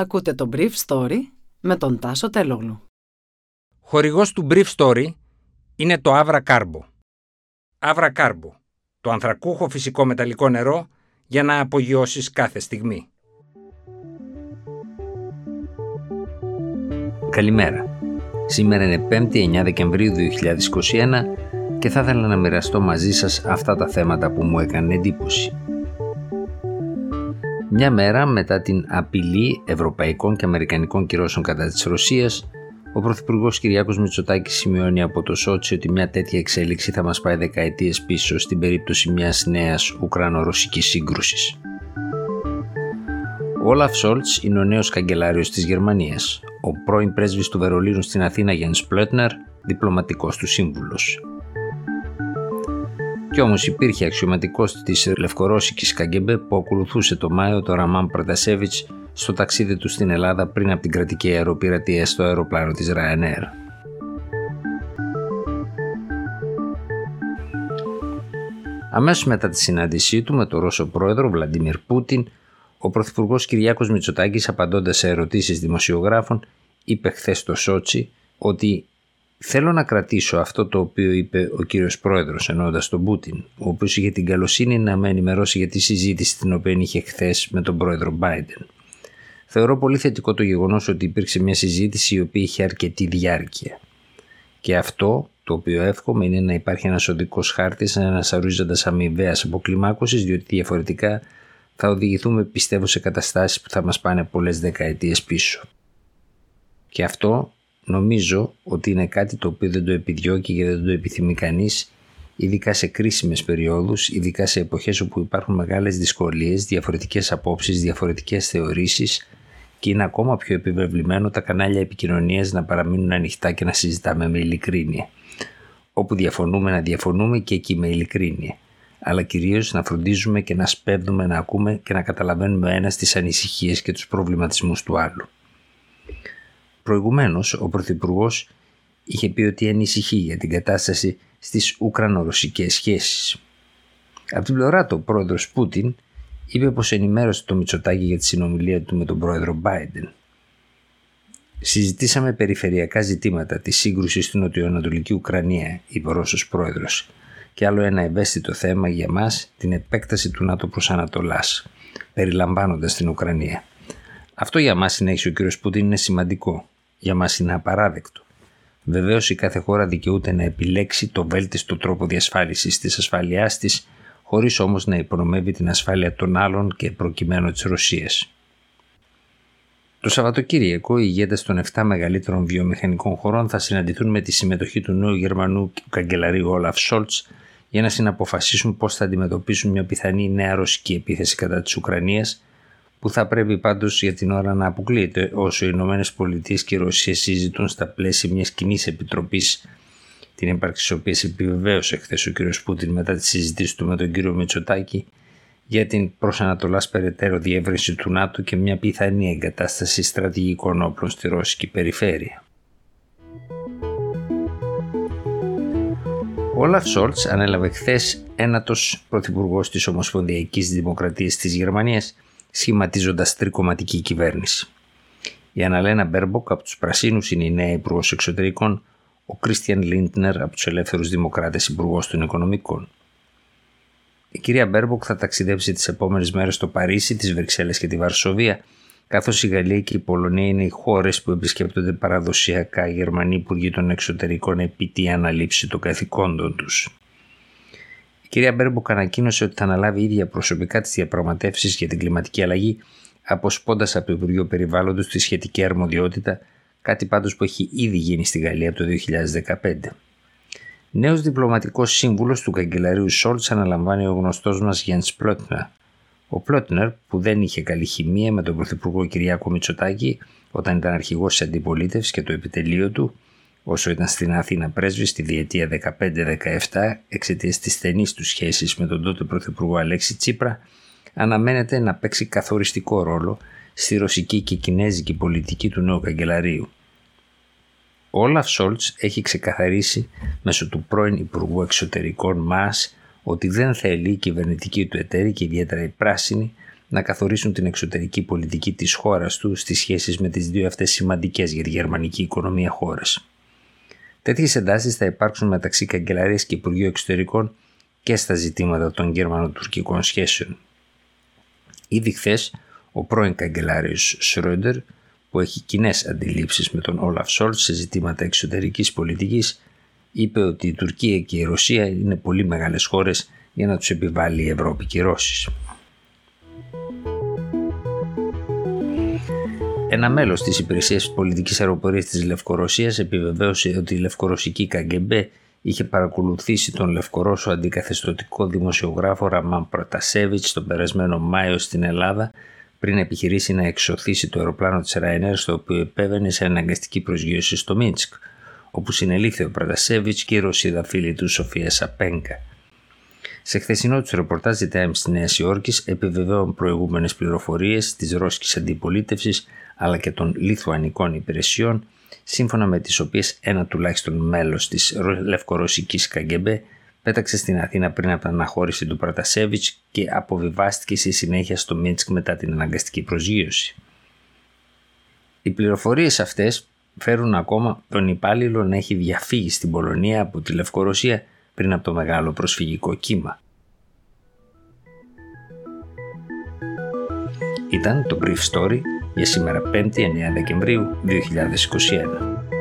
Ακούτε το Brief Story με τον Τάσο Τελόγλου. Χορηγός του Brief Story είναι το Avra Carbo. Avra Carbo, το ανθρακούχο φυσικό μεταλλικό νερό για να απογειώσεις κάθε στιγμή. Καλημέρα. Σήμερα είναι 5η 9 Δεκεμβρίου 2021 και θα ήθελα να μοιραστώ μαζί σας αυτά τα θέματα που μου έκανε εντύπωση. Μια μέρα μετά την απειλή ευρωπαϊκών και αμερικανικών κυρώσεων κατά της Ρωσίας, ο Πρωθυπουργός Κυριάκος Μητσοτάκης σημειώνει από το Σότσι ότι μια τέτοια εξέλιξη θα μας πάει δεκαετίες πίσω στην περίπτωση μιας νέας Ουκρανο-Ρωσικής σύγκρουσης. Ο Όλαφ Σόλτς είναι ο νέος καγκελάριος της Γερμανίας, ο πρώην πρέσβης του Βερολίνου στην Αθήνα Γιάννης Πλέτνερ, διπλωματικός του σύμβουλος. Κι όμως υπήρχε αξιωματικός της Λευκορώσικης Καγκεμπέ που ακολουθούσε το Μάιο το Ραμάν Πρατασέβιτς στο ταξίδι του στην Ελλάδα πριν από την κρατική αεροπειρατεία στο αεροπλάνο της Ryanair. Αμέσως μετά τη συνάντησή του με τον Ρώσο πρόεδρο Βλαντιμίρ Πούτιν, ο Πρωθυπουργός Κυριάκος Μητσοτάκης, απαντώντας σε ερωτήσεις δημοσιογράφων, είπε χθες στο Σότσι ότι Θέλω να κρατήσω αυτό το οποίο είπε ο κύριος πρόεδρος εννοώντας τον Πούτιν, ο οποίος είχε την καλοσύνη να με ενημερώσει για τη συζήτηση την οποία είχε χθες με τον πρόεδρο Biden. Θεωρώ πολύ θετικό το γεγονός ότι υπήρξε μια συζήτηση η οποία είχε αρκετή διάρκεια. Και αυτό το οποίο εύχομαι είναι να υπάρχει ένας οδικός χάρτης ανασαρούζοντας αμοιβαίας αποκλιμάκωσης διότι διαφορετικά θα οδηγηθούμε πιστεύω σε καταστάσεις που θα μας πάνε πολλές δεκαετίες πίσω. Και αυτό νομίζω ότι είναι κάτι το οποίο δεν το επιδιώκει και δεν το επιθυμεί κανείς, ειδικά σε κρίσιμες περιόδους, ειδικά σε εποχές όπου υπάρχουν μεγάλες δυσκολίες, διαφορετικές απόψεις, διαφορετικές θεωρήσεις και είναι ακόμα πιο επιβεβλημένο τα κανάλια επικοινωνίας να παραμείνουν ανοιχτά και να συζητάμε με ειλικρίνεια. Όπου διαφωνούμε να διαφωνούμε και εκεί με ειλικρίνεια. Αλλά κυρίως να φροντίζουμε και να σπέβδουμε να ακούμε και να καταλαβαίνουμε ένας τις ανησυχίες και τους προβληματισμούς του άλλου. Προηγουμένως, ο Πρωθυπουργός είχε πει ότι ανησυχεί για την κατάσταση στις Ουκρανο-Ρωσικές σχέσεις. Από την πλευρά του, ο πρόεδρος Πούτιν είπε πως ενημέρωσε το Μητσοτάκι για τη συνομιλία του με τον πρόεδρο Biden. Συζητήσαμε περιφερειακά ζητήματα της σύγκρουσης στην νοτιοανατολική Ουκρανία, είπε ο Ρώσος πρόεδρος, και άλλο ένα ευαίσθητο θέμα για μας, την επέκταση του ΝΑΤΟ προς Ανατολάς, περιλαμβάνοντας την Ουκρανία. Αυτό για μας, συνέχισε ο κ. Πούτιν, είναι σημαντικό για μας είναι απαράδεκτο. Βεβαίως η κάθε χώρα δικαιούται να επιλέξει το βέλτιστο τρόπο διασφάλισης της ασφαλείας της, χωρίς όμως να υπονομεύει την ασφάλεια των άλλων και προκειμένου της Ρωσίας. Το Σαββατοκύριακο, οι ηγέτες των 7 μεγαλύτερων βιομηχανικών χωρών θα συναντηθούν με τη συμμετοχή του νέου Γερμανού καγκελαρίου Όλαφ Σόλτς για να συναποφασίσουν πώς θα αντιμετωπίσουν μια πιθανή νέα ρωσική επίθεση κατά της Ουκρανίας που θα πρέπει πάντως για την ώρα να αποκλείεται όσο οι Ηνωμένες Πολιτείες και η Ρωσία συζητούν στα πλαίσια μιας κοινής επιτροπής την ύπαρξη της οποίας επιβεβαίωσε χθες ο κ. Πούτιν μετά τη συζήτηση του με τον κ. Μητσοτάκη για την προσανατολάς περαιτέρω διεύρυνση του ΝΑΤΟ και μια πιθανή εγκατάσταση στρατηγικών όπλων στη Ρώσικη περιφέρεια. Ο Όλαφ Σόλτς ανέλαβε χθες ένατος πρωθυπουργός της Ομοσπονδιακής Δημοκρατίας της Γερμανίας σχηματίζοντας τρικομματική κυβέρνηση. Η Αναλένα Μπέρμποκ από τους Πρασίνους είναι η νέα Υπουργός Εξωτερικών, ο Κρίστιαν Λίντνερ από τους Ελεύθερους Δημοκράτες Υπουργός των Οικονομικών. Η κυρία Μπέρμποκ θα ταξιδέψει τις επόμενες μέρες στο Παρίσι, τις Βρυξέλλες και τη Βαρσοβία, καθώς η Γαλλία και η Πολωνία είναι οι χώρες που επισκέπτονται παραδοσιακά οι Γερμανοί Υπουργοί των Εξωτερικών επί τη αναλήψη των καθηκόντων τους. Η κυρία Μπέρμποκ ανακοίνωσε ότι θα αναλάβει η ίδια προσωπικά τις διαπραγματεύσεις για την κλιματική αλλαγή, αποσπώντας από το Υπουργείο Περιβάλλοντος τη σχετική αρμοδιότητα, κάτι πάντως που έχει ήδη γίνει στη Γαλλία το 2015. Νέος διπλωματικός σύμβουλος του καγκελαρίου Σόλτς αναλαμβάνει ο γνωστός μας Γιάννης Πλότνερ. Ο Πλότνερ, που δεν είχε καλή χημεία με τον Πρωθυπουργό Κυριάκο Μητσοτάκη όταν ήταν αρχηγός της αντιπολίτευσης και το επιτελείο του, όσο ήταν στην Αθήνα πρέσβης στη διετία 15-17 εξαιτίας της στενής του σχέσης με τον τότε Πρωθυπουργό Αλέξη Τσίπρα, αναμένεται να παίξει καθοριστικό ρόλο στη ρωσική και κινέζικη πολιτική του νέου καγκελαρίου. Ο Όλαφ Σόλτς έχει ξεκαθαρίσει μέσω του πρώην Υπουργού Εξωτερικών μας ότι δεν θέλει η κυβερνητική του εταίρη και ιδιαίτερα η πράσινη να καθορίσουν την εξωτερική πολιτική της χώρας τους στις σχέσεις με τις δύο αυτές σημαντικές για τη γερμανική οικονομία χώρες. Τέτοιες εντάσεις θα υπάρξουν μεταξύ Καγκελαρίας και Υπουργείου Εξωτερικών και στα ζητήματα των γερμανοτουρκικών σχέσεων. Ήδη χθες, ο πρώην καγκελάριος Σρόντερ, που έχει κοινές αντιλήψεις με τον Όλαφ Σόλτς σε ζητήματα εξωτερικής πολιτικής, είπε ότι η Τουρκία και η Ρωσία είναι πολύ μεγάλες χώρες για να τους επιβάλλει η Ευρώπη κυρώσεις. Ένα μέλος της υπηρεσίας πολιτικής αεροπορίας της Λευκορωσίας επιβεβαίωσε ότι η λευκορωσική ΚΑΓΚΕΜΠΕ είχε παρακολουθήσει τον Λευκορώσο αντικαθεστωτικό δημοσιογράφο Ραμάν Προτασέβιτ τον περασμένο Μάιο στην Ελλάδα πριν επιχειρήσει να εξωθήσει το αεροπλάνο της Ryanair στο οποίο επέβαινε σε αναγκαστική προσγείωση στο Μίνσκ, όπου συνελήφθη ο Προτασέβιτ και η Ρωσίδα φίλη του Σοφία Σαπέγκα. Σε χθεσινό τους ρεπορτάζ The Times της Νέας Υόρκης επιβεβαίων προηγούμενες πληροφορίες της ρώσικης αντιπολίτευσης αλλά και των λιθουανικών υπηρεσιών, σύμφωνα με τις οποίες ένα τουλάχιστον μέλος της λευκορωσικής Καγκεμπέ πέταξε στην Αθήνα πριν από την αναχώρηση του Πρατασέβιτς και αποβιβάστηκε στη συνέχεια στο Μίνσκ μετά την αναγκαστική προσγείωση. Οι πληροφορίες αυτές φέρουν ακόμα τον υπάλληλο να έχει διαφύγει στην Πολωνία από τη Λευκορωσία πριν από το μεγάλο προσφυγικό κύμα. Ήταν το Brief Story για σήμερα 5η 9 Δεκεμβρίου 2021.